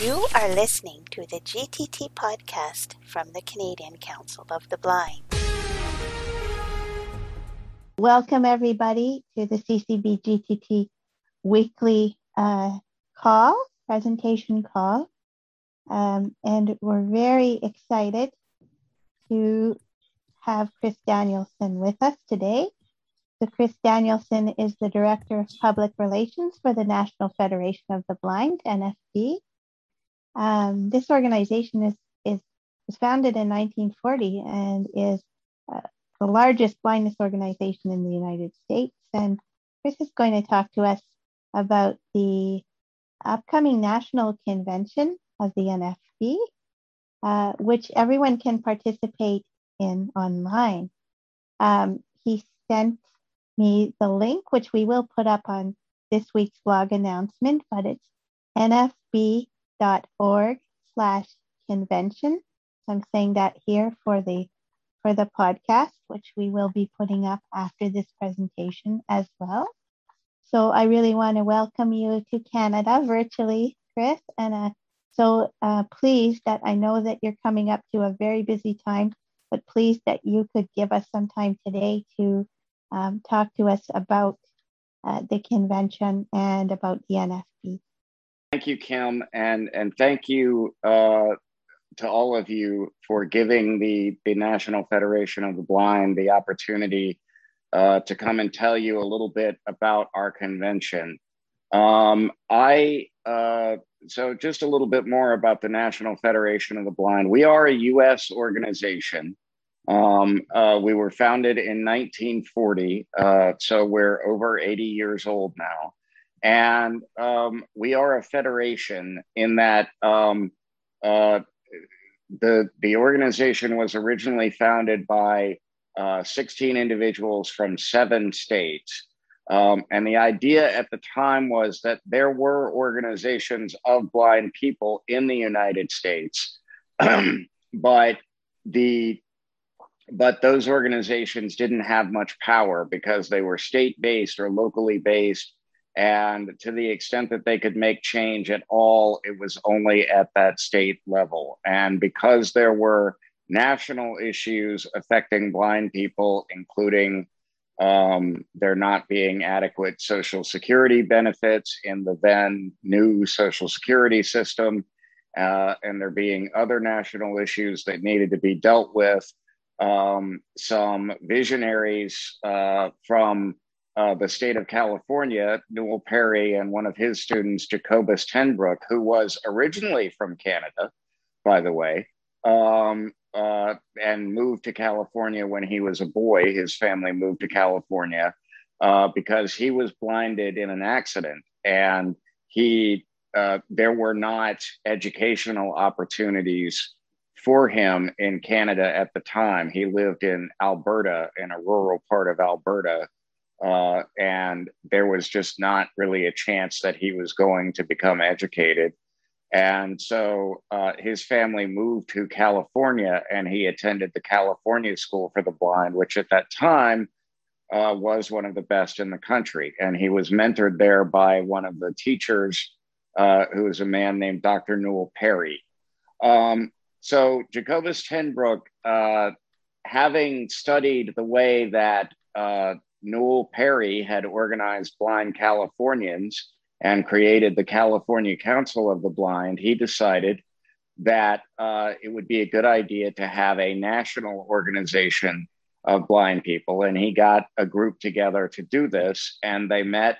You are listening to the GTT podcast from the Canadian Council of the Blind. Welcome, everybody, to the CCB GTT weekly uh, call, presentation call. Um, and we're very excited to have Chris Danielsen with us today. So, Chris Danielsen is the Director of Public Relations for the National Federation of the Blind, NFB. Um, this organization is, is was founded in 1940 and is uh, the largest blindness organization in the United States. And Chris is going to talk to us about the upcoming national convention of the NFB, uh, which everyone can participate in online. Um, he sent me the link, which we will put up on this week's blog announcement, but it's NFB org slash convention. So I'm saying that here for the for the podcast, which we will be putting up after this presentation as well. So I really want to welcome you to Canada virtually, Chris, and uh, so uh, pleased that I know that you're coming up to a very busy time, but pleased that you could give us some time today to um, talk to us about uh, the convention and about the NFB. Thank you, Kim, and and thank you uh, to all of you for giving the the National Federation of the Blind the opportunity uh, to come and tell you a little bit about our convention. Um, I uh, so just a little bit more about the National Federation of the Blind. We are a U.S. organization. Um, uh, we were founded in 1940, uh, so we're over 80 years old now. And um, we are a federation in that um, uh, the, the organization was originally founded by uh, 16 individuals from seven states. Um, and the idea at the time was that there were organizations of blind people in the United States, but the but those organizations didn't have much power because they were state based or locally based and to the extent that they could make change at all, it was only at that state level. And because there were national issues affecting blind people, including um, there not being adequate social security benefits in the then new social security system, uh, and there being other national issues that needed to be dealt with. Um, some visionaries uh, from uh, the state of California, Newell Perry and one of his students, Jacobus Tenbroek, who was originally from Canada, by the way, um, uh, and moved to California when he was a boy. His family moved to California uh, because he was blinded in an accident, and he uh, there were not educational opportunities for him in Canada at the time. He lived in Alberta, in a rural part of Alberta uh, and there was just not really a chance that he was going to become educated. And so uh, his family moved to California and he attended the California School for the Blind, which at that time uh, was one of the best in the country. And he was mentored there by one of the teachers, uh, who was a man named Dr. Newell Perry. Um, so Jacobus Tenbroek, uh, having studied the way that uh, Newell Perry had organized blind Californians and created the California Council of the Blind, he decided that uh, it would be a good idea to have a national organization of blind people. And he got a group together to do this. And they met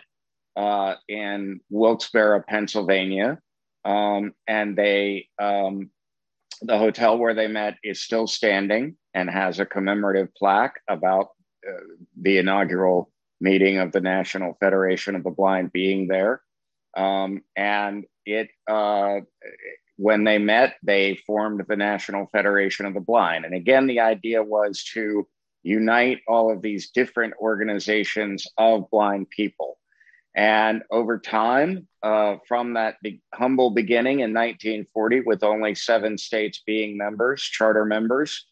uh, in Wilkes-Barre, Pennsylvania. Um, and they, um, the hotel where they met is still standing and has a commemorative plaque about the inaugural meeting of the National Federation of the Blind being there. Um, and it, uh, when they met, they formed the National Federation of the Blind. And again, the idea was to unite all of these different organizations of blind people. And over time, uh, from that be- humble beginning in 1940, with only seven states being members, charter members,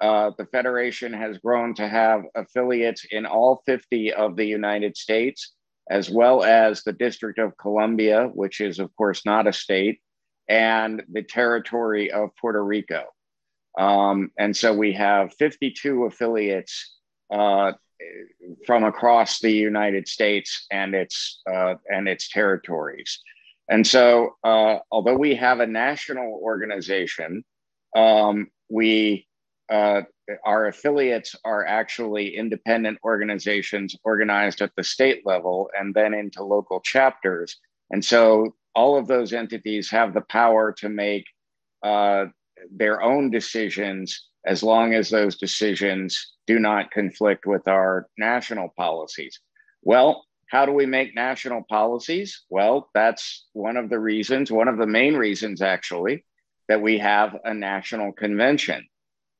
uh, the Federation has grown to have affiliates in all 50 of the United States, as well as the District of Columbia, which is, of course, not a state, and the territory of Puerto Rico. Um, and so we have 52 affiliates uh, from across the United States and its uh, and its territories. And so, uh, although we have a national organization, um, we uh, our affiliates are actually independent organizations organized at the state level and then into local chapters. And so, all of those entities have the power to make uh, their own decisions as long as those decisions do not conflict with our national policies. Well, how do we make national policies? Well, that's one of the reasons, one of the main reasons, actually, that we have a national convention.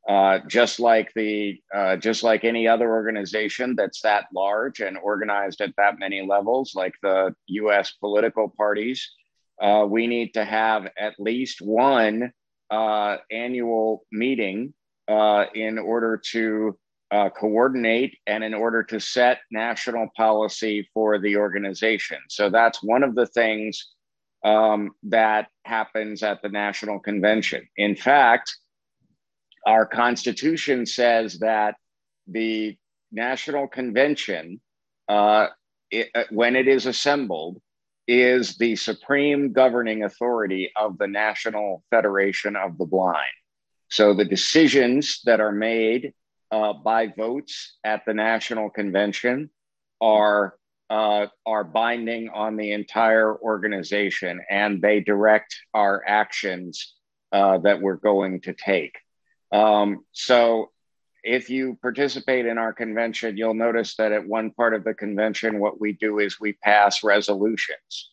Uh, just like the uh, just like any other organization that's that large and organized at that many levels, like the U.S. political parties, uh, we need to have at least one uh, annual meeting uh, in order to coordinate and in order to set national policy for the organization. So that's one of the things um, that happens at the National Convention. In fact, our Constitution says that the National Convention, uh, it, uh, when it is assembled, is the supreme governing authority of the National Federation of the Blind. So the decisions that are made uh, by votes at the National Convention are uh, are binding on the entire organization, and they direct our actions uh, that we're going to take. Um, so, if you participate in our convention, you'll notice that at one part of the convention, what we do is we pass resolutions.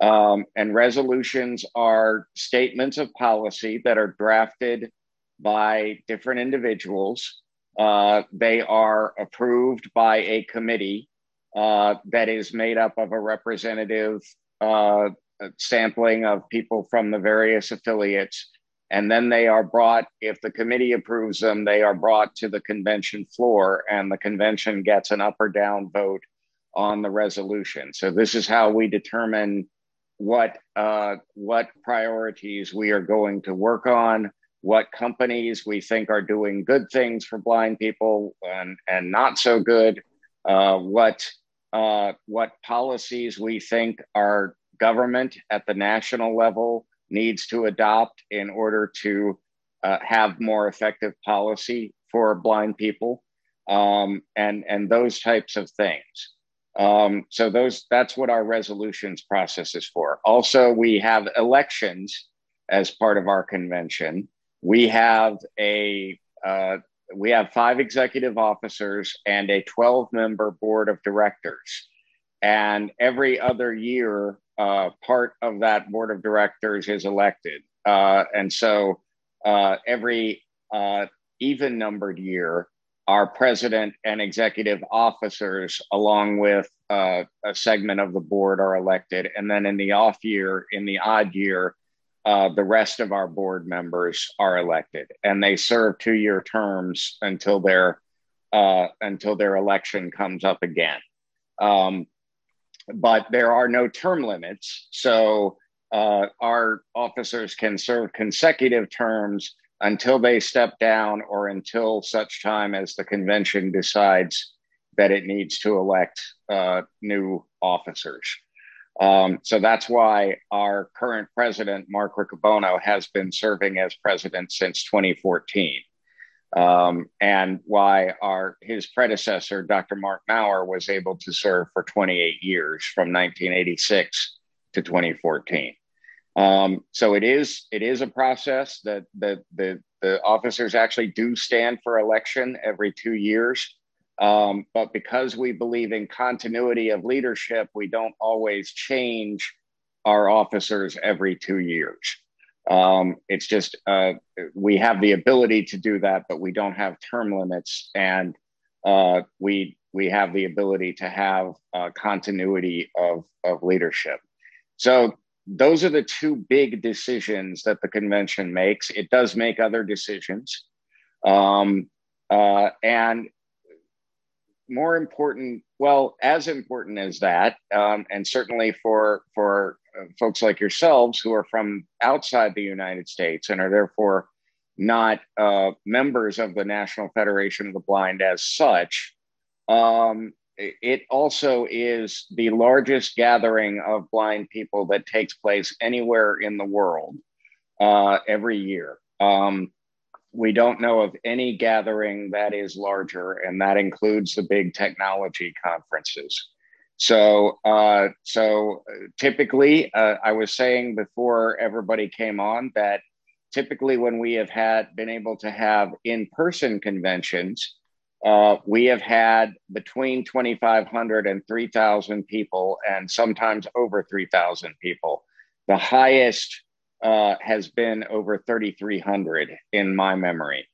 Um, and resolutions are statements of policy that are drafted by different individuals. Uh, they are approved by a committee uh, that is made up of a representative uh, sampling of people from the various affiliates. And then they are brought, if the committee approves them, they are brought to the convention floor, and the convention gets an up or down vote on the resolution. So, this is how we determine what, uh, what priorities we are going to work on what companies we think are doing good things for blind people and, and not so good, uh, what, uh, what policies we think our government at the national level needs to adopt in order to uh, have more effective policy for blind people, um, and, and those types of things. Um, so those that's what our resolutions process is for. Also, we have elections as part of our convention we have a uh, we have five executive officers and a 12 member board of directors and every other year uh, part of that board of directors is elected. Uh, and so uh, every uh, even numbered year our president and executive officers along with uh, a segment of the board are elected. And then in the off year in the odd year the rest of our board members are elected, and they serve two-year terms until their until their election comes up again. Um, but there are no term limits, so uh, our officers can serve consecutive terms until they step down or until such time as the convention decides that it needs to elect uh, new officers. Um, so that's why our current president, Mark Riccobono, has been serving as president since 2014. Um, and why our his predecessor, Dr. Marc Maurer, was able to serve for 28 years from 1986 to 2014. Um, so it is it is a process that the, the the officers actually do stand for election every two years. Um, but because we believe in continuity of leadership, we don't always change our officers every two years. Um, it's just uh, we have the ability to do that, but we don't have term limits, and uh, we we have the ability to have uh, continuity of of leadership. So those are the two big decisions that the convention makes. It does make other decisions, um, uh, and more important, well, as important as that, um, and certainly for for folks like yourselves who are from outside the United States and are therefore not uh, members of the National Federation of the Blind as such. Um, it also is the largest gathering of blind people that takes place anywhere in the world uh, every year. Um, we don't know of any gathering that is larger, and that includes the big technology conferences. So, uh, so typically, uh, I was saying before everybody came on that typically when we have had been able to have in-person conventions, uh, we have had between 2,500 and 3,000 people, and sometimes over 3,000 people. The highest uh, has been over 3,300 in my memory.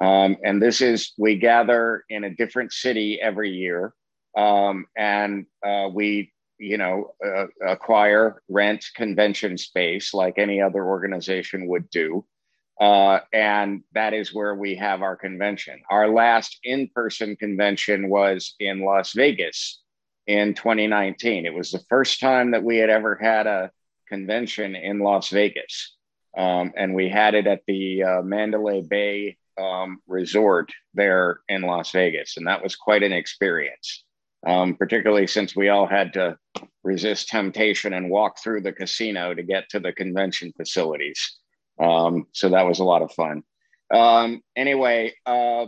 Um, and this is, we gather in a different city every year. Um, and uh, we, you know, uh, acquire, rent convention space like any other organization would do. Uh, and that is where we have our convention. Our last in person convention was in Las Vegas in 2019. It was the first time that we had ever had a convention in Las Vegas. Um, and we had it at the uh, Mandalay Bay um, Resort there in Las Vegas. And that was quite an experience, um, particularly since we all had to resist temptation and walk through the casino to get to the convention facilities. Um, so that was a lot of fun. Um, anyway, uh,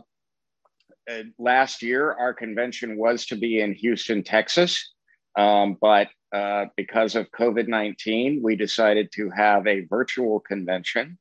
uh, last year, our convention was to be in Houston, Texas. Um, but uh, because of COVID 19, we decided to have a virtual convention.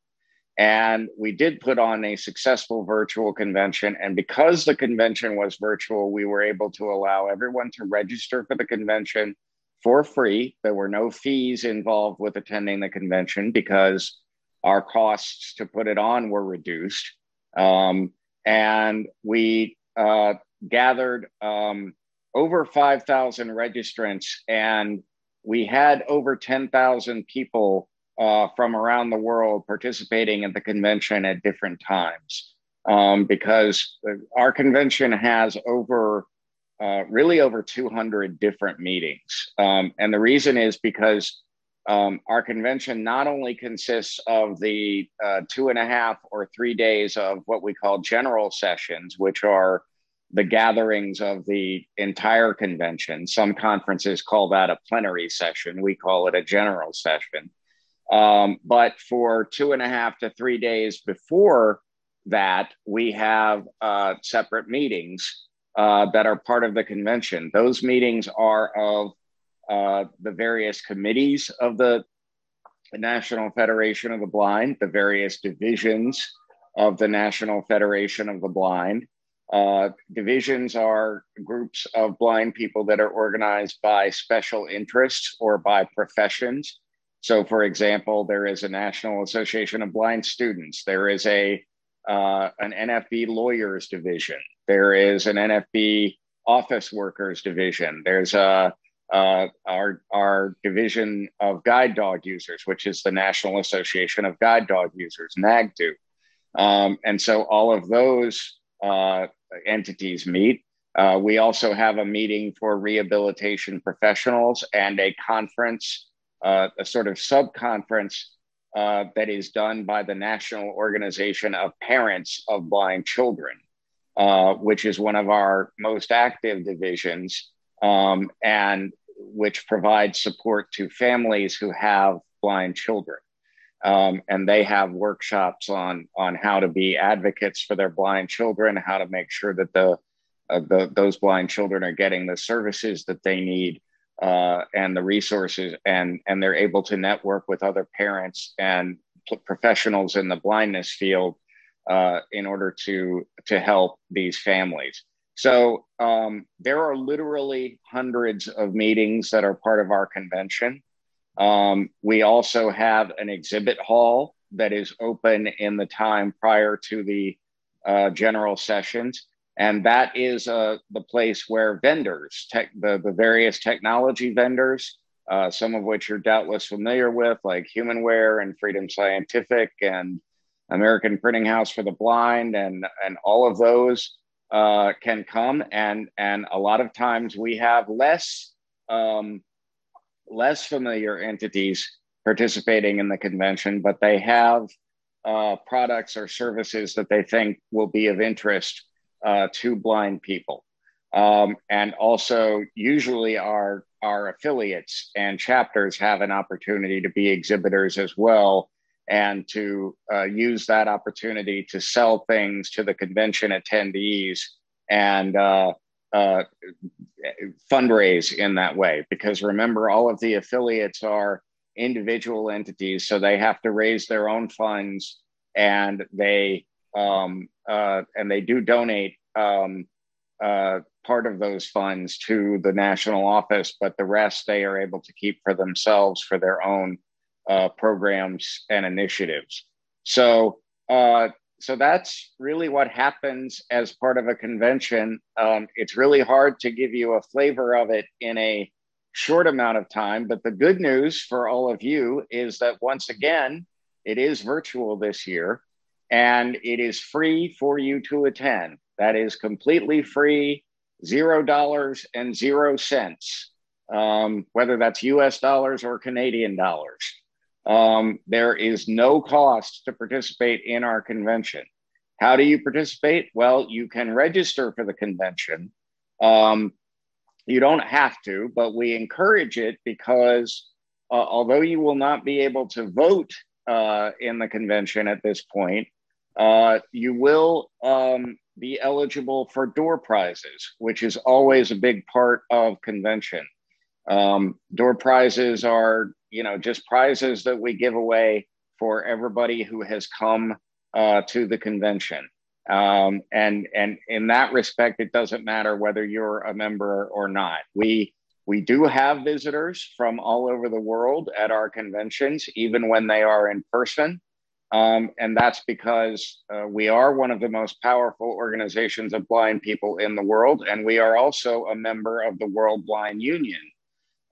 And we did put on a successful virtual convention. And because the convention was virtual, we were able to allow everyone to register for the convention for free. There were no fees involved with attending the convention because our costs to put it on were reduced. Um, and we uh, gathered um, over 5,000 registrants, and we had over 10,000 people uh, from around the world participating in the convention at different times. Um, because our convention has over uh, really over 200 different meetings. Um, and the reason is because um, our convention not only consists of the uh, two and a half or three days of what we call general sessions, which are the gatherings of the entire convention. Some conferences call that a plenary session. We call it a general session. Um, but for two and a half to three days before that, we have uh, separate meetings uh, that are part of the convention. Those meetings are of uh, the various committees of the National Federation of the Blind, the various divisions of the National Federation of the Blind. Uh, divisions are groups of blind people that are organized by special interests or by professions. So, for example, there is a National Association of Blind Students. There is a uh, an NFB lawyers division. There is an NFB office workers division. There's a uh, our our division of guide dog users, which is the National Association of Guide Dog Users, NAGDU. Um, and so all of those uh, entities meet. Uh, we also have a meeting for rehabilitation professionals and a conference, uh, a sort of sub conference uh, that is done by the National Organization of Parents of Blind Children, uh, which is one of our most active divisions. Um, and which provides support to families who have blind children. Um, and they have workshops on on how to be advocates for their blind children, how to make sure that the, uh, the those blind children are getting the services that they need uh, and the resources, and and they're able to network with other parents and professionals in the blindness field uh, in order to to help these families. So um, there are literally hundreds of meetings that are part of our convention. Um, we also have an exhibit hall that is open in the time prior to the uh, general sessions. And that is uh, the place where vendors, tech, the, the various technology vendors, uh, some of which you're doubtless familiar with, like Humanware and Freedom Scientific and American Printing House for the Blind, and, and all of those uh, can come, and and a lot of times we have less um, less familiar entities participating in the convention, but they have uh, products or services that they think will be of interest uh, to blind people. Um, and also, usually, our, our affiliates and chapters have an opportunity to be exhibitors as well and to uh, use that opportunity to sell things to the convention attendees and uh, uh, fundraise in that way. Because remember, all of the affiliates are individual entities, so they have to raise their own funds, and they um, uh, and they do donate um, uh, part of those funds to the national office, but the rest they are able to keep for themselves for their own uh, programs and initiatives. So, uh, so that's really what happens as part of a convention. Um, it's really hard to give you a flavor of it in a short amount of time, but the good news for all of you is that once again, it is virtual this year and it is free for you to attend. That is completely free, zero dollars and zero cents, um, whether that's US dollars or Canadian dollars. Um, there is no cost to participate in our convention. How do you participate? Well, you can register for the convention. Um, you don't have to, but we encourage it because uh, although you will not be able to vote uh, in the convention at this point, uh, you will um, be eligible for door prizes, which is always a big part of convention. Um, door prizes are you know, just prizes that we give away for everybody who has come uh, to the convention. Um, and and in that respect, it doesn't matter whether you're a member or not. We we do have visitors from all over the world at our conventions, even when they are in person. Um, and that's because uh, we are one of the most powerful organizations of blind people in the world. And we are also a member of the World Blind Union.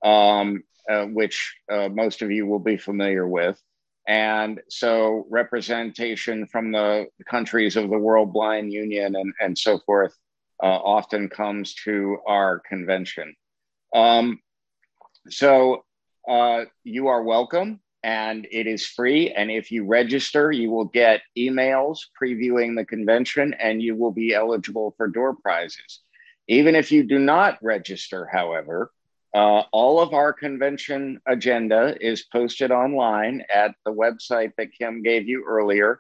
Um, uh, which uh, most of you will be familiar with. And so, representation from the countries of the World Blind Union and, and so forth uh, often comes to our convention. Um, so, uh, you are welcome and it is free. And if you register, you will get emails previewing the convention and you will be eligible for door prizes. Even if you do not register, however, uh, all of our convention agenda is posted online at the website that Kim gave you earlier,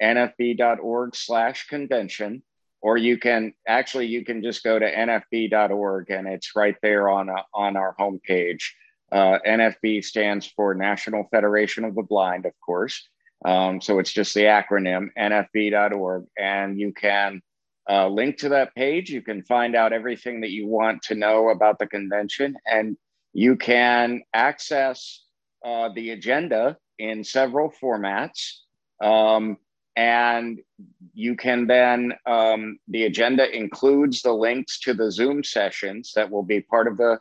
nfb.org slash convention, or you can actually, you can just go to nfb.org and it's right there on, a, on our homepage. Uh, NFB stands for National Federation of the Blind, of course. Um, so it's just the acronym nfb.org. And you can uh, link to that page. You can find out everything that you want to know about the convention, and you can access uh, the agenda in several formats. Um, and you can then, um, the agenda includes the links to the Zoom sessions that will be part of the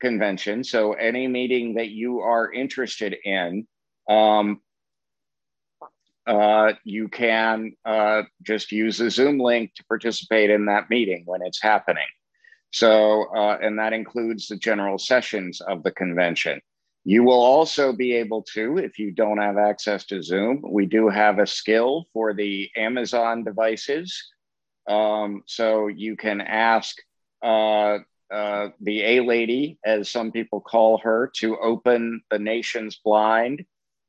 convention. So, any meeting that you are interested in, um, uh, you can uh, just use the Zoom link to participate in that meeting when it's happening. So, uh, and that includes the general sessions of the convention. You will also be able to, if you don't have access to Zoom, we do have a skill for the Amazon devices. Um, so you can ask uh, uh, the A lady, as some people call her, to open the nation's blind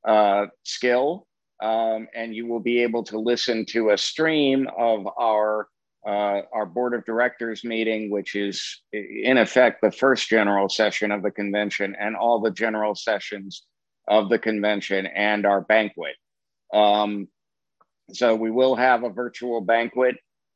uh, skill um, and you will be able to listen to a stream of our uh, our board of directors meeting, which is in effect the first general session of the convention, and all the general sessions of the convention and our banquet. Um, so we will have a virtual banquet.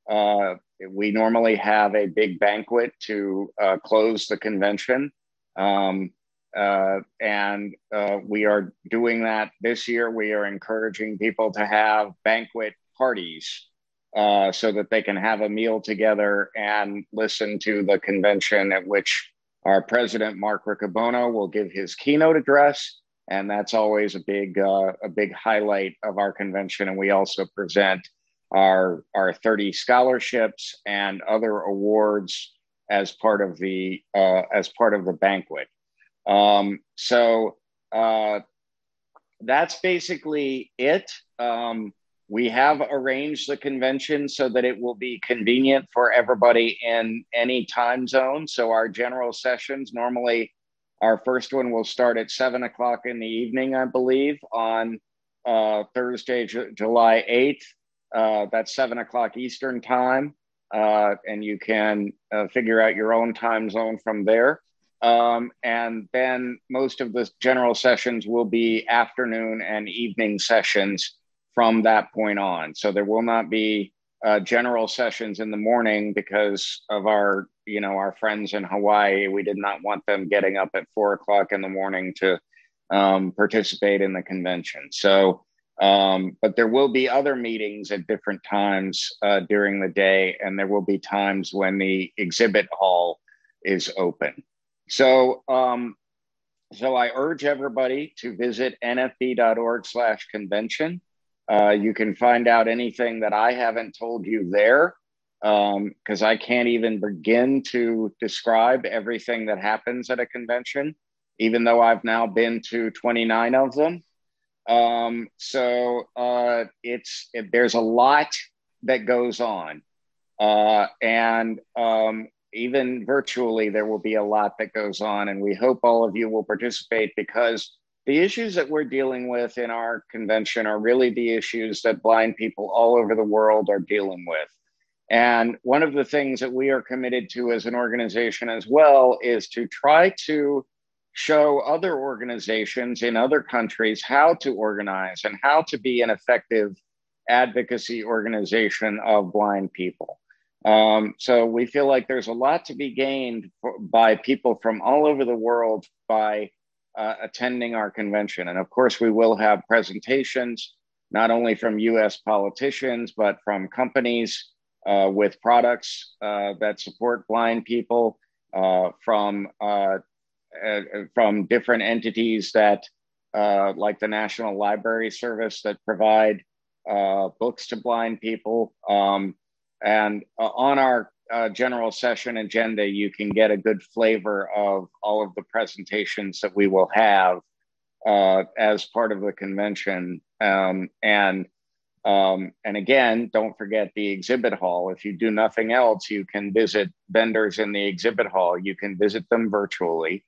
Uh, we normally have a big banquet to uh, close the convention. Um, uh, and uh, we are doing that this year. We are encouraging people to have banquet parties uh, so that they can have a meal together and listen to the convention at which our president, Mark Riccobono, will give his keynote address. And that's always a big, uh, a big highlight of our convention. And we also present our, our 30 scholarships and other awards as part of the, uh, as part of the banquet. Um, so uh, that's basically it. Um, we have arranged the convention so that it will be convenient for everybody in any time zone. So our general sessions normally, our first one will start at seven o'clock in the evening, I believe, on uh, Thursday, J- July 8th. Uh, that's seven o'clock Eastern time. Uh, and you can uh, figure out your own time zone from there. Um, and then most of the general sessions will be afternoon and evening sessions from that point on. So there will not be uh, general sessions in the morning because of our, you know, our friends in Hawaii. We did not want them getting up at four o'clock in the morning to um, participate in the convention. So, um, but there will be other meetings at different times uh, during the day, and there will be times when the exhibit hall is open. So, um, so I urge everybody to visit nfb.org slash convention. Uh, you can find out anything that I haven't told you there because um, I can't even begin to describe everything that happens at a convention, even though I've now been to 29 of them. Um, so uh, it's it, there's a lot that goes on, uh, and um, even virtually, there will be a lot that goes on, and we hope all of you will participate because the issues that we're dealing with in our convention are really the issues that blind people all over the world are dealing with. And one of the things that we are committed to as an organization as well is to try to show other organizations in other countries how to organize and how to be an effective advocacy organization of blind people. Um, so we feel like there's a lot to be gained for, by people from all over the world by uh, attending our convention. And of course, we will have presentations not only from US politicians, but from companies uh, with products uh, that support blind people, uh, from, uh, uh, from different entities that, like the National Library Service, that provide books to blind people. Um, and uh, on our uh, general session agenda, you can get a good flavor of all of the presentations that we will have uh, as part of the convention. Um, and um, and again, don't forget the exhibit hall. If you do nothing else, you can visit vendors in the exhibit hall. You can visit them virtually,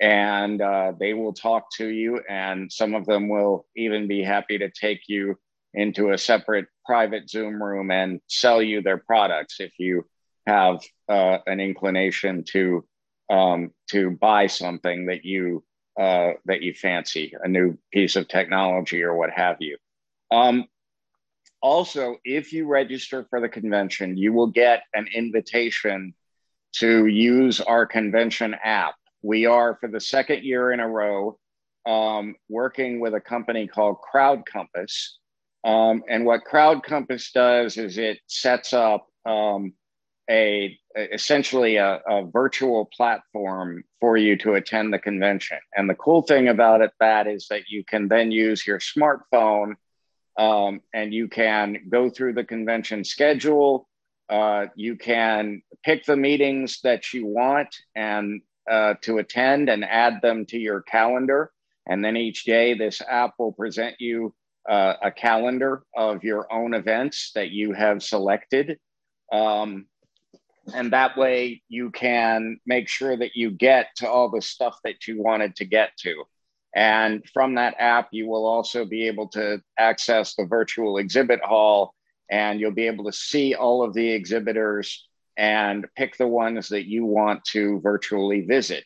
and uh, they will talk to you. And some of them will even be happy to take you into a separate private Zoom room and sell you their products if you have uh, an inclination to um, to buy something that you uh, that you fancy, a new piece of technology or what have you. Um, also, if you register for the convention, you will get an invitation to use our convention app. We are, for the second year in a row, um, working with a company called Crowd Compass, um, and what Crowd Compass does is it sets up um, a essentially a, a, virtual platform for you to attend the convention. And the cool thing about it that is that you can then use your smartphone um, and you can go through the convention schedule. Uh, you can pick the meetings that you want and uh, to attend and add them to your calendar. And then each day, this app will present you uh, a calendar of your own events that you have selected. Um, and that way you can make sure that you get to all the stuff that you wanted to get to. And from that app, you will also be able to access the virtual exhibit hall and you'll be able to see all of the exhibitors and pick the ones that you want to virtually visit.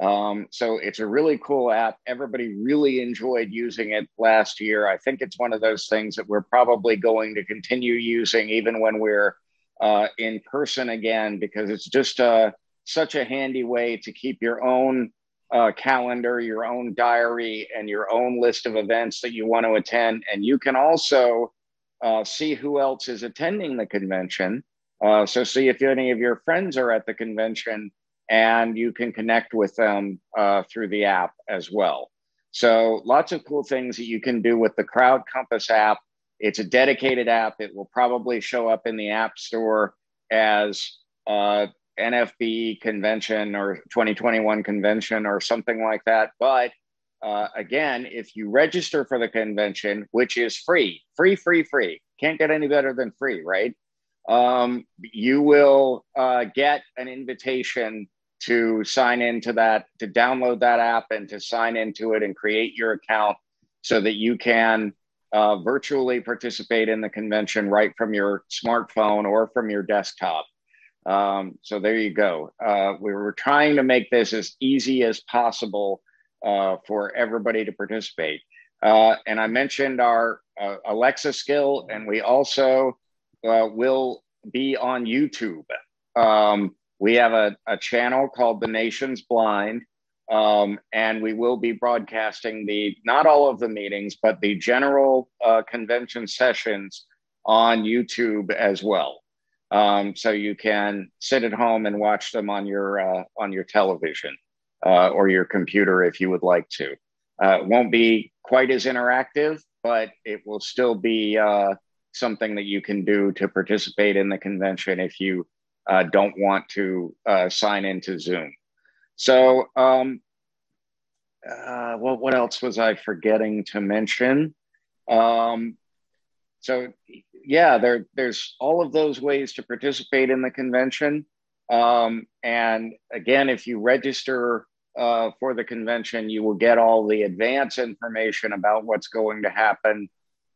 Um, so it's a really cool app. Everybody really enjoyed using it last year. I think it's one of those things that we're probably going to continue using even when we're uh, in person again, because it's just uh, such a handy way to keep your own uh, calendar, your own diary, and your own list of events that you want to attend. And you can also uh, see who else is attending the convention. Uh, so, see if any of your friends are at the convention and you can connect with them uh, through the app as well. So, lots of cool things that you can do with the Crowd Compass app. It's a dedicated app. It will probably show up in the App Store as uh, NFB convention or 2021 convention or something like that. But uh, again, if you register for the convention, which is free, free, free, free, can't get any better than free, right? Um, you will uh, get an invitation to sign into that, to download that app and to sign into it and create your account so that you can uh, virtually participate in the convention right from your smartphone or from your desktop. Um, so there you go. Uh, we were trying to make this as easy as possible uh, for everybody to participate. Uh, and I mentioned our uh, Alexa skill, and we also will be on YouTube. Um, we have a, a, channel called The Nation's Blind, um, and we will be broadcasting the not all of the meetings, but the general uh, convention sessions on YouTube as well. Um, so you can sit at home and watch them on your uh, on your television uh, or your computer if you would like to. Uh, it won't be quite as interactive, but it will still be uh, something that you can do to participate in the convention if you uh, don't want to uh, sign into Zoom. So, um, uh, what else was I forgetting to mention? Um, so, yeah, there, there's all of those ways to participate in the convention. Um, and again, if you register uh, for the convention, you will get all the advance information about what's going to happen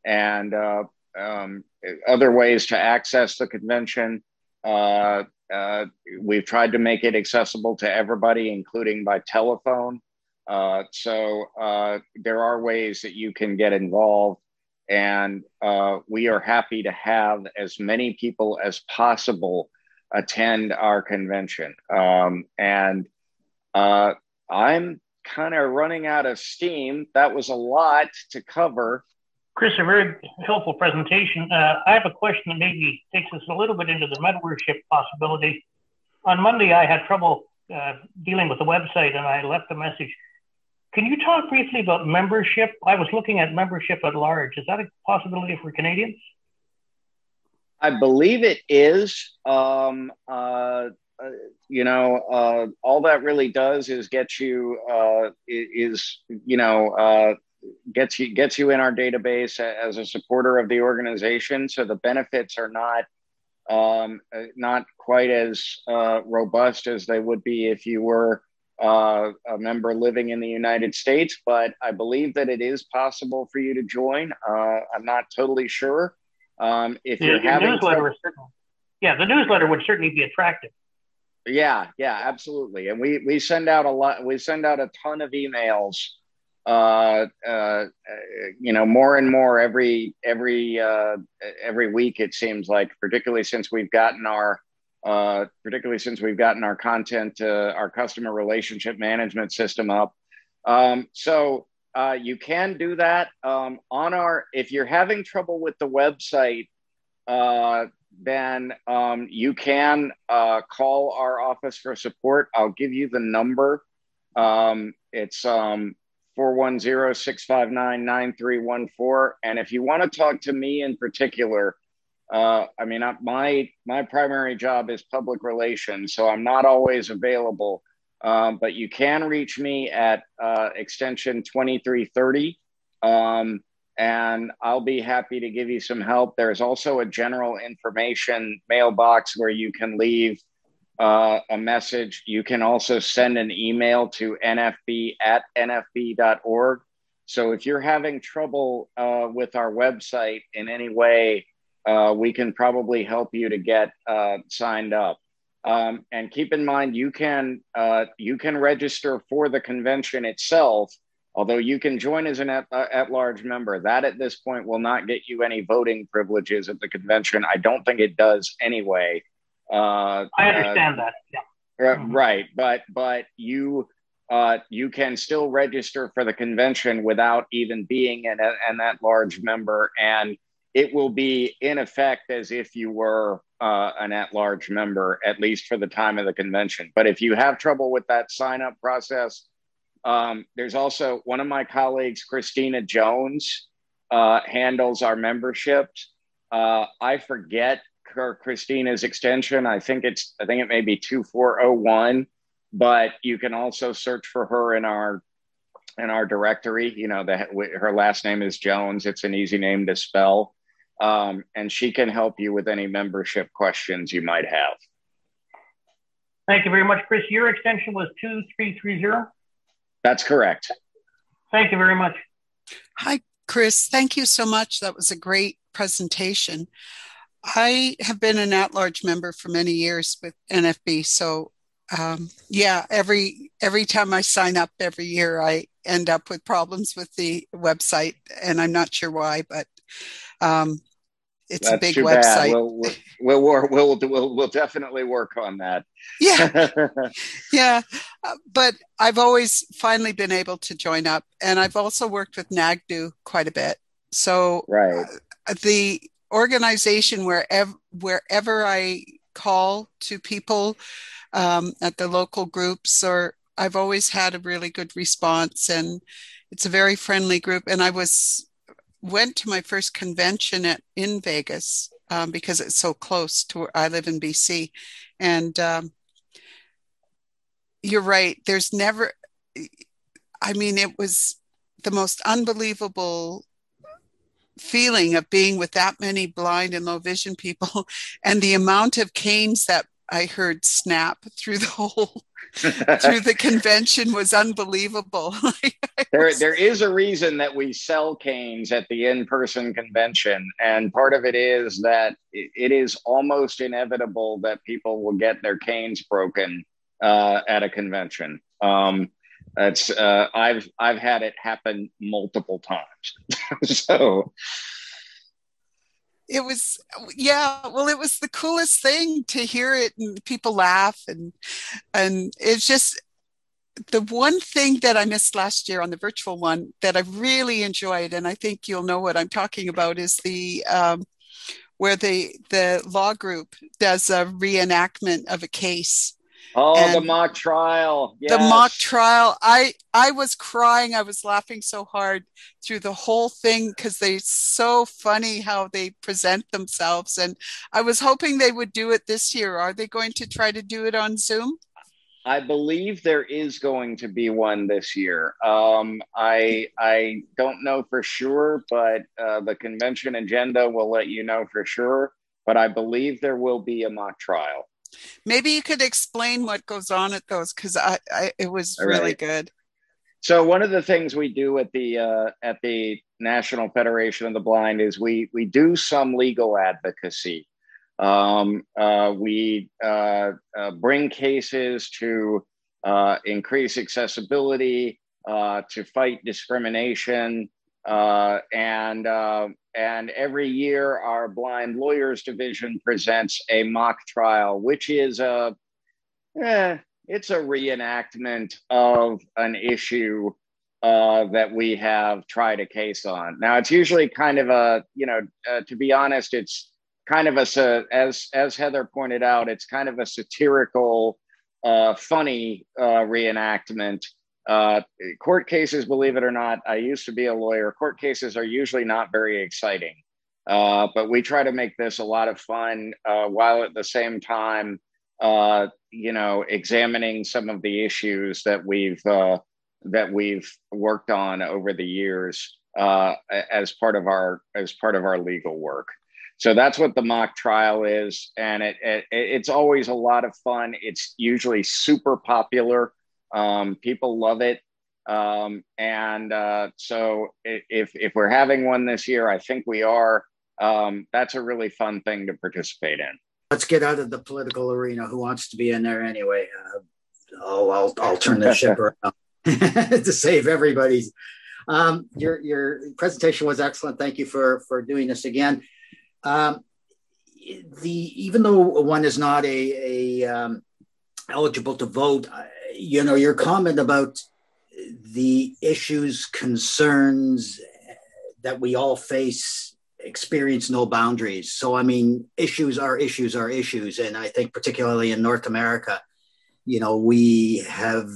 and uh, um, other ways to access the convention. Uh, uh we've tried to make it accessible to everybody, including by telephone. Uh, so uh, there are ways that you can get involved. And we are happy to have as many people as possible attend our convention. Um, and uh, I'm kind of running out of steam. That was a lot to cover. Chris, a very helpful presentation. Uh, I have a question that maybe takes us a little bit into the membership possibility. On Monday, I had trouble uh, dealing with the website and I left a message. Can you talk briefly about membership? I was looking at membership at large. Is that a possibility for Canadians? I believe it is. Um, uh, uh, you know, uh, all that really does is get you uh, is you know uh, gets you gets you in our database as a supporter of the organization. So the benefits are not um, uh, not quite as uh, robust as they would be if you were a member living in the United States. But I believe that it is possible for you to join. I'm not totally sure. Um, if you're having newsletter, yeah, the newsletter would certainly be attractive. Yeah, yeah, absolutely. And we we send out a lot. We send out a ton of emails. Uh, uh, you know, more and more every every uh, every week. It seems like, particularly since we've gotten our uh, particularly since we've gotten our content, uh, our customer relationship management system up. Um, so uh, you can do that um, on our. If you're having trouble with the website, uh, then um, you can uh, call our office for support. I'll give you the number. Um, it's um, 410 659 9314. And if you want to talk to me in particular, uh, I mean, my my primary job is public relations, so I'm not always available. Um, but you can reach me at uh, extension 2330. Um, and I'll be happy to give you some help. There's also a general information mailbox where you can leave uh, a message. You can also send an email to nfb at nfb.org. So if you're having trouble uh, with our website in any way, uh, we can probably help you to get uh, signed up. Um, and keep in mind, you can uh, you can register for the convention itself Although you can join as an at, uh, at large member, that at this point will not get you any voting privileges at the convention. I don't think it does anyway. Uh, I understand uh, that. Yeah. Mm-hmm. Right, but but you uh, you can still register for the convention without even being an, an at large member, and it will be in effect as if you were uh, an at large member, at least for the time of the convention. But if you have trouble with that sign up process, um, there's also one of my colleagues, Christina Jones, uh, handles our memberships. Uh, I forget Christina's extension. I think it's I think it may be two four zero one, but you can also search for her in our in our directory. You know, the, her last name is Jones. It's an easy name to spell, um, and she can help you with any membership questions you might have. Thank you very much, Chris. Your extension was two three three zero. That's correct. Thank you very much. Hi, Chris. Thank you so much. That was a great presentation. I have been an at-large member for many years with NFB, so um, yeah, every every time I sign up every year, I end up with problems with the website, and I'm not sure why, but um, it's That's a big website. We'll, we'll, we'll, we'll, we'll, we'll definitely work on that. Yeah. yeah. Uh, but I've always finally been able to join up. And I've also worked with NAGDU quite a bit. So right. Uh, the organization, wherever, wherever I call to people um, at the local groups, or I've always had a really good response. And it's a very friendly group. And I was went to my first convention at in Vegas um, because it's so close to where I live in BC, and um, you're right. There's never. I mean, it was the most unbelievable feeling of being with that many blind and low vision people and the amount of canes that I heard snap through the whole through the convention was unbelievable. there, there is a reason that we sell canes at the in-person convention, and part of it is that it is almost inevitable that people will get their canes broken uh, at a convention. Um, it's uh, I've I've had it happen multiple times. so it was yeah well it was the coolest thing to hear it and people laugh and and it's just the one thing that i missed last year on the virtual one that i really enjoyed and i think you'll know what i'm talking about is the um, where the the law group does a reenactment of a case Oh, and the mock trial. Yes. The mock trial. I I was crying. I was laughing so hard through the whole thing because they're so funny how they present themselves. And I was hoping they would do it this year. Are they going to try to do it on Zoom? I believe there is going to be one this year. Um, I I don't know for sure, but uh, the convention agenda will let you know for sure. But I believe there will be a mock trial. Maybe you could explain what goes on at those because I, I, it was really good. So one of the things we do at the uh, at the National Federation of the Blind is we we do some legal advocacy. Um, uh, we uh, uh bring cases to uh, increase accessibility, uh, to fight discrimination, and and every year, our blind lawyers division presents a mock trial, which is a, eh, it's a reenactment of an issue uh, that we have tried a case on. Now, it's usually kind of a, you know, uh, to be honest, it's kind of a, as as Heather pointed out, it's kind of a satirical, uh, funny uh, reenactment uh, court cases, believe it or not, I used to be a lawyer. Court cases are usually not very exciting, uh, but we try to make this a lot of fun uh, while at the same time, uh, you know, examining some of the issues that we've uh, that we've worked on over the years uh, as part of our as part of our legal work. So that's what the mock trial is, and it, it it's always a lot of fun. It's usually super popular um, people love it. Um, and uh, so if, if we're having one this year, I think we are. Um, that's a really fun thing to participate in. Let's get out of the political arena. Who wants to be in there anyway? Uh, oh, I'll, I'll turn the ship around to save everybody's. Um, your your presentation was excellent. Thank you for for doing this again. Um, the even though one is not a, a um, eligible to vote, you know, your comment about the issues, concerns that we all face experience no boundaries. So, I mean, issues are issues are issues. And I think, particularly in North America, you know, we have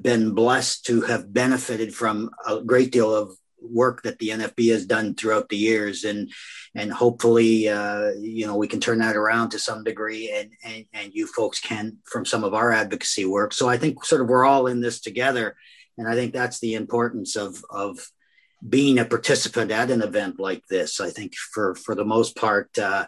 been blessed to have benefited from a great deal of work that the NFB has done throughout the years, and and hopefully, uh, you know, we can turn that around to some degree, and, and and you folks can from some of our advocacy work. So I think sort of we're all in this together, and I think that's the importance of of being a participant at an event like this. I think for for the most part. Uh,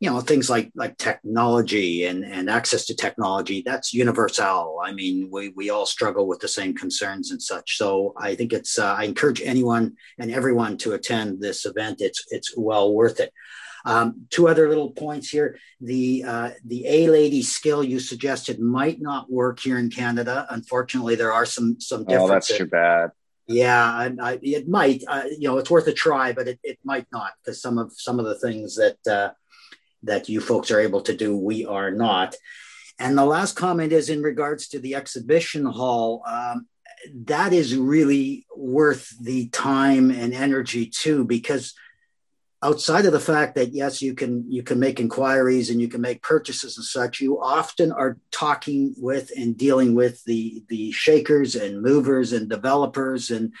you know things like like technology and and access to technology that's universal i mean we we all struggle with the same concerns and such so i think it's uh, i encourage anyone and everyone to attend this event it's it's well worth it um, two other little points here. The uh, the A lady skill you suggested might not work here in Canada. Unfortunately, there are some some differences. Oh, that's too bad. Yeah, and I, it might. Uh, you know, it's worth a try, but it, it might not because some of some of the things that uh, that you folks are able to do, we are not. And the last comment is in regards to the exhibition hall. Um, that is really worth the time and energy too, because outside of the fact that yes, you can you can make inquiries and you can make purchases and such, you often are talking with and dealing with the the shakers and movers and developers and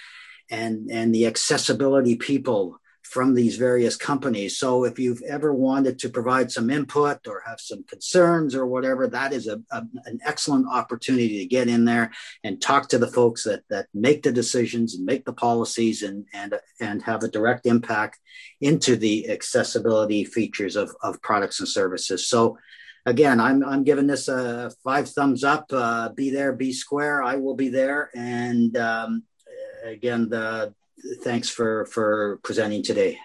and and the accessibility people from these various companies. So if you've ever wanted to provide some input or have some concerns or whatever, that is a, a, an excellent opportunity to get in there and talk to the folks that that make the decisions and make the policies and and and have a direct impact into the accessibility features of, of products and services. So again, I'm I'm giving this a five thumbs up. Uh, be there, be square. I will be there, and um, again, the thanks for for presenting today.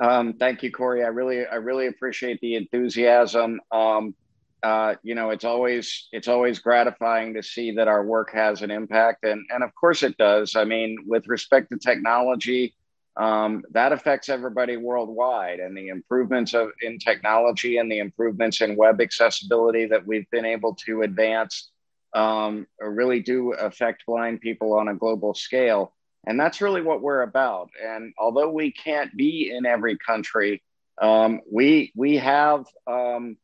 Um, thank you, Corey. I really I really appreciate the enthusiasm. Um, uh, you know, it's always it's always gratifying to see that our work has an impact, and and of course it does. I mean, with respect to technology, um, that affects everybody worldwide, and the improvements of in technology and the improvements in web accessibility that we've been able to advance um, really do affect blind people on a global scale. And that's really what we're about. And although we can't be in every country, um, we we have um,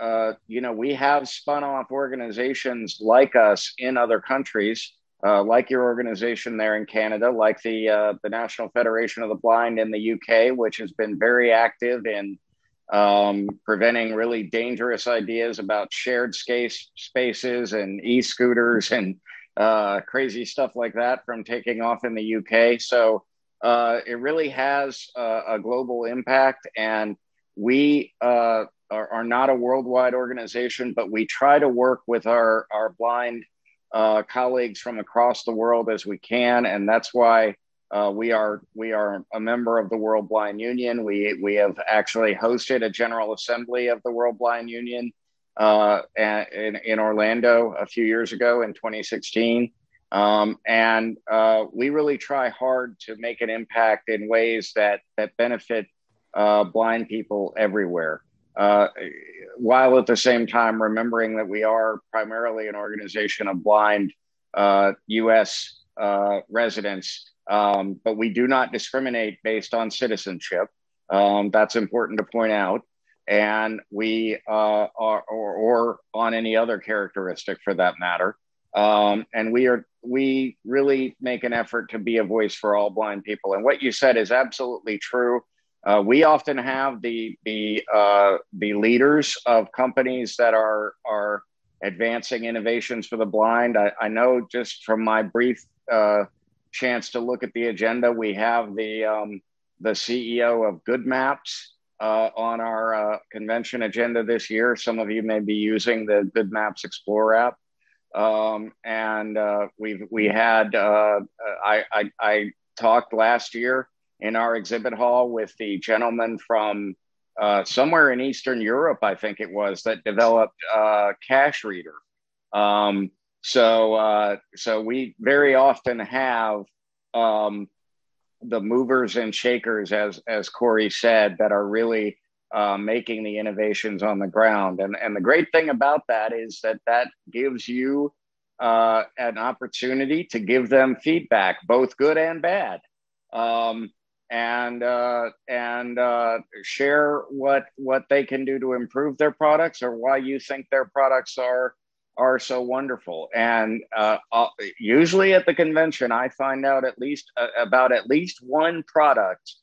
uh, you know we have spun off organizations like us in other countries, uh, like your organization there in Canada, like the uh, the National Federation of the Blind in the UK, which has been very active in um, preventing really dangerous ideas about shared space spaces and e-scooters and uh, crazy stuff like that from taking off in the UK. So uh, it really has a, global impact, and we uh, are, are, not a worldwide organization, but we try to work with our our blind uh, colleagues from across the world as we can, and that's why. Uh, we are we are a member of the World Blind Union. We we have actually hosted a General Assembly of the World Blind Union uh, in, in Orlando a few years ago in 2016. Um, and uh, we really try hard to make an impact in ways that, that benefit uh, blind people everywhere. Uh, while at the same time remembering that we are primarily an organization of blind US uh, uh, residents, um, but we do not discriminate based on citizenship. Um, that's important to point out and we uh, are or, or, on any other characteristic for that matter. Um, and we are we really make an effort to be a voice for all blind people. And what you said is absolutely true. Uh, we often have the the uh, the leaders of companies that are are advancing innovations for the blind. I, I know just from my brief uh, chance to look at the agenda we have the um, the ceo of GoodMaps uh, on our uh, convention agenda this year. Some of you may be using the GoodMaps Explorer app. Um, and uh, we've we had uh, I, I, I talked last year in our exhibit hall with the gentleman from uh, somewhere in Eastern Europe, I think it was, that developed uh, Cash Reader. Um, so so we very often have um, the movers and shakers, as as Corey said, that are really uh, making the innovations on the ground. And and the great thing about that is that that gives you uh, an opportunity to give them feedback, both good and bad, um, and uh, and uh, share what what they can do to improve their products or why you think their products are are so wonderful. And uh, uh, usually at the convention, I find out at least uh, about at least one product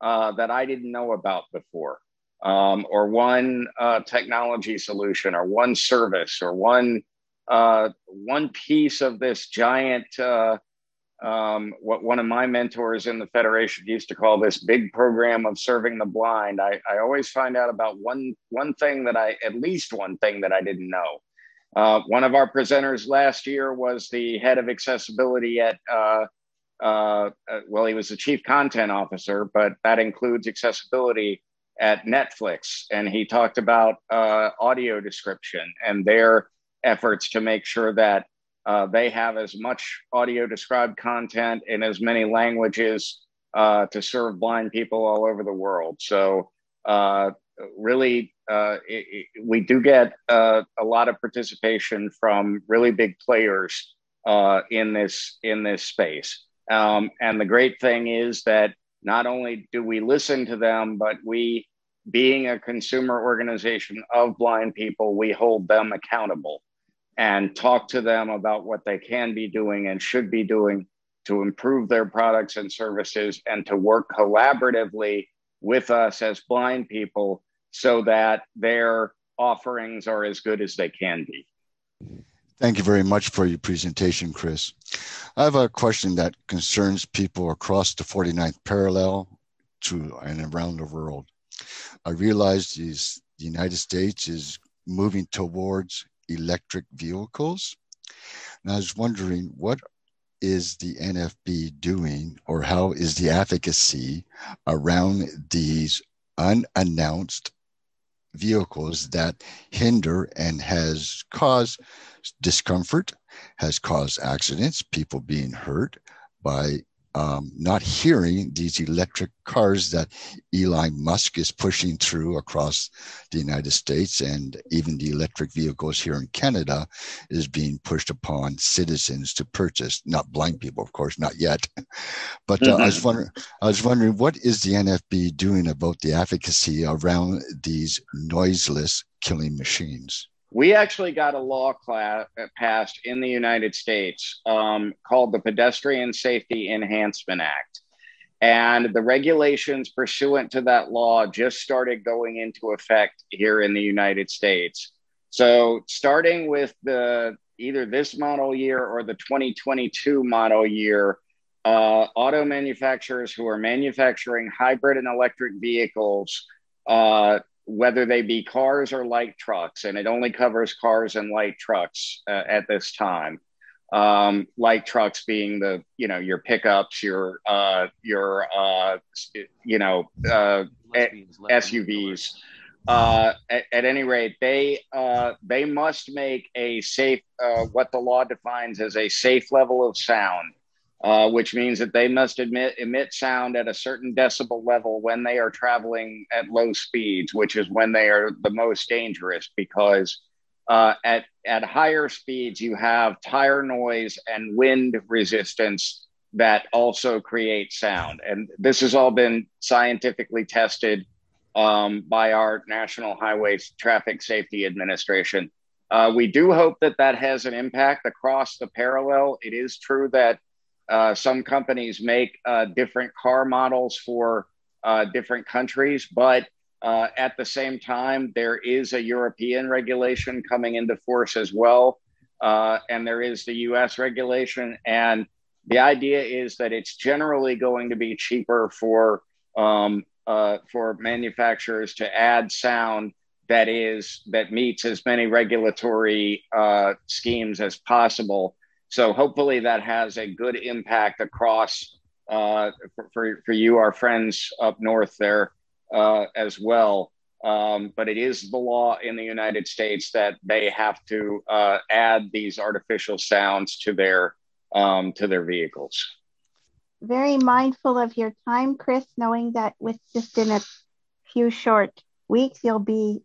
uh, that I didn't know about before, um, or one uh, technology solution, or one service, or one uh, one piece of this giant. Um, what one of my mentors in the federation used to call this big program of serving the blind. I, I always find out about one one thing that I at least one thing that I didn't know. Uh, one of our presenters last year was the head of accessibility at, uh, uh, uh, well, he was the chief content officer, but that includes accessibility at Netflix. And he talked about uh, audio description and their efforts to make sure that uh, they have as much audio described content in as many languages to serve blind people all over the world. So, really uh, it, it, we do get uh, a lot of participation from really big players uh, in this in this space. Um, and the great thing is that not only do we listen to them, but we, being a consumer organization of blind people, we hold them accountable and talk to them about what they can be doing and should be doing to improve their products and services and to work collaboratively with us as blind people so that their offerings are as good as they can be. Thank you very much for your presentation, Chris. I have a question that concerns people across the 49th parallel to and around the world. I realize these, the United States is moving towards electric vehicles. And I was wondering what is the NFB doing or how is the advocacy around these unannounced vehicles that hinder and has caused discomfort, has caused accidents, people being hurt by um, not hearing these electric cars that Elon Musk is pushing through across the United States, and even the electric vehicles here in Canada is being pushed upon citizens to purchase. Not blind people, of course, not yet. But uh, mm-hmm. I was mm-hmm. wondering, I was wondering, what is the NFB doing about the advocacy around these noiseless killing machines? We actually got a law class uh, passed in the United States um, called the Pedestrian Safety Enhancement Act. And the regulations pursuant to that law just started going into effect here in the United States. So, starting with the either this model year or the 2022 model year, uh, auto manufacturers who are manufacturing hybrid and electric vehicles uh, whether they be cars or light trucks, and it only covers cars and light trucks uh, at this time. Um, light trucks being the you know your pickups, your uh, your uh, you know uh, SUVs. Uh, at, at, any rate, they uh, they must make a safe uh, what the law defines as a safe level of sound uh, which means that they must emit, emit sound at a certain decibel level when they are traveling at low speeds, which is when they are the most dangerous because uh, at, at higher speeds, you have tire noise and wind resistance that also create sound. And this has all been scientifically tested um, by our National Highway Traffic Safety Administration. Uh, we do hope that that has an impact across the parallel. It is true that uh, some companies make uh, different car models for uh, different countries, but uh, at the same time, there is a European regulation coming into force as well, uh, and there is the US regulation. And the idea is that it's generally going to be cheaper for um, for manufacturers to add sound that is that meets as many regulatory schemes as possible so hopefully that has a good impact across uh, for, for, you, our friends up north there uh, as well. Um, but it is the law in the United States that they have to uh, add these artificial sounds to their um, to their vehicles. Very mindful of your time, Chris, knowing that with just in a few short weeks you'll be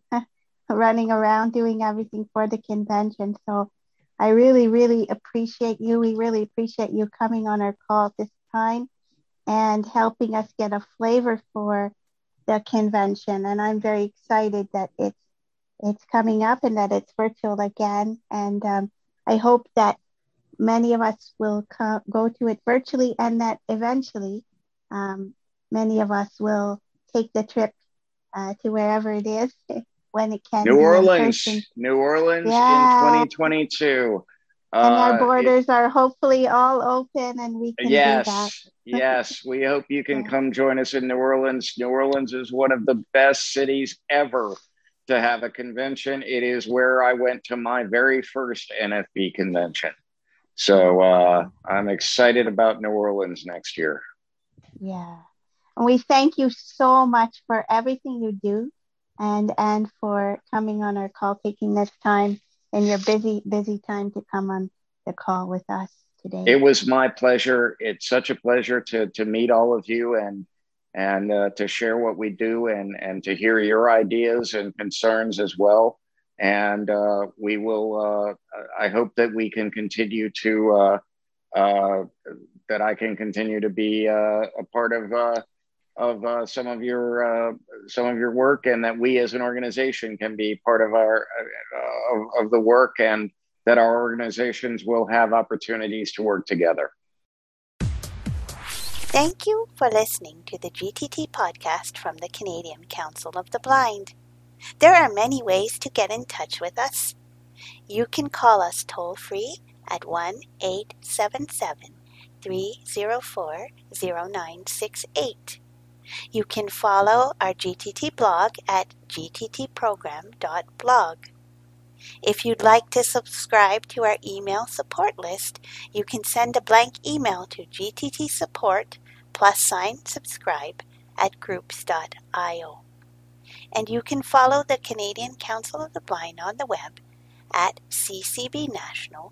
running around doing everything for the convention. So I really, really appreciate you. We really appreciate you coming on our call this time and helping us get a flavor for the convention. And I'm very excited that it's it's coming up and that it's virtual again. And um, I hope that many of us will co- go to it virtually and that eventually um, many of us will take the trip uh, to wherever it is when it can. New Orleans, New Orleans yeah. in 2022. And uh, our borders it, are hopefully all open and we can yes, do that. yes, we hope you can yeah. come join us in New Orleans. New Orleans is one of the best cities ever to have a convention. It is where I went to my very first NFB convention. So uh, I'm excited about New Orleans next year. Yeah. And we thank you so much for everything you do and and for coming on our call, taking this time in your busy, busy time to come on the call with us today. It was my pleasure. It's such a pleasure to to meet all of you and and uh, to share what we do and, and to hear your ideas and concerns as well. And uh, we will, uh, I hope that we can continue to, uh, uh, that I can continue to be uh, a part of, of uh, some of your, uh, some of your work and that we as an organization can be part of our, uh, of, of the work and that our organizations will have opportunities to work together. Thank you for listening to the GTT podcast from the Canadian Council of the Blind. There are many ways to get in touch with us. You can call us toll free at 1 877 304 0968. You can follow our GTT blog at gttprogram.blog. If you'd like to subscribe to our email support list, you can send a blank email to gttsupport plus sign subscribe at groups.io. And you can follow the Canadian Council of the Blind on the web at ccbnational.ca.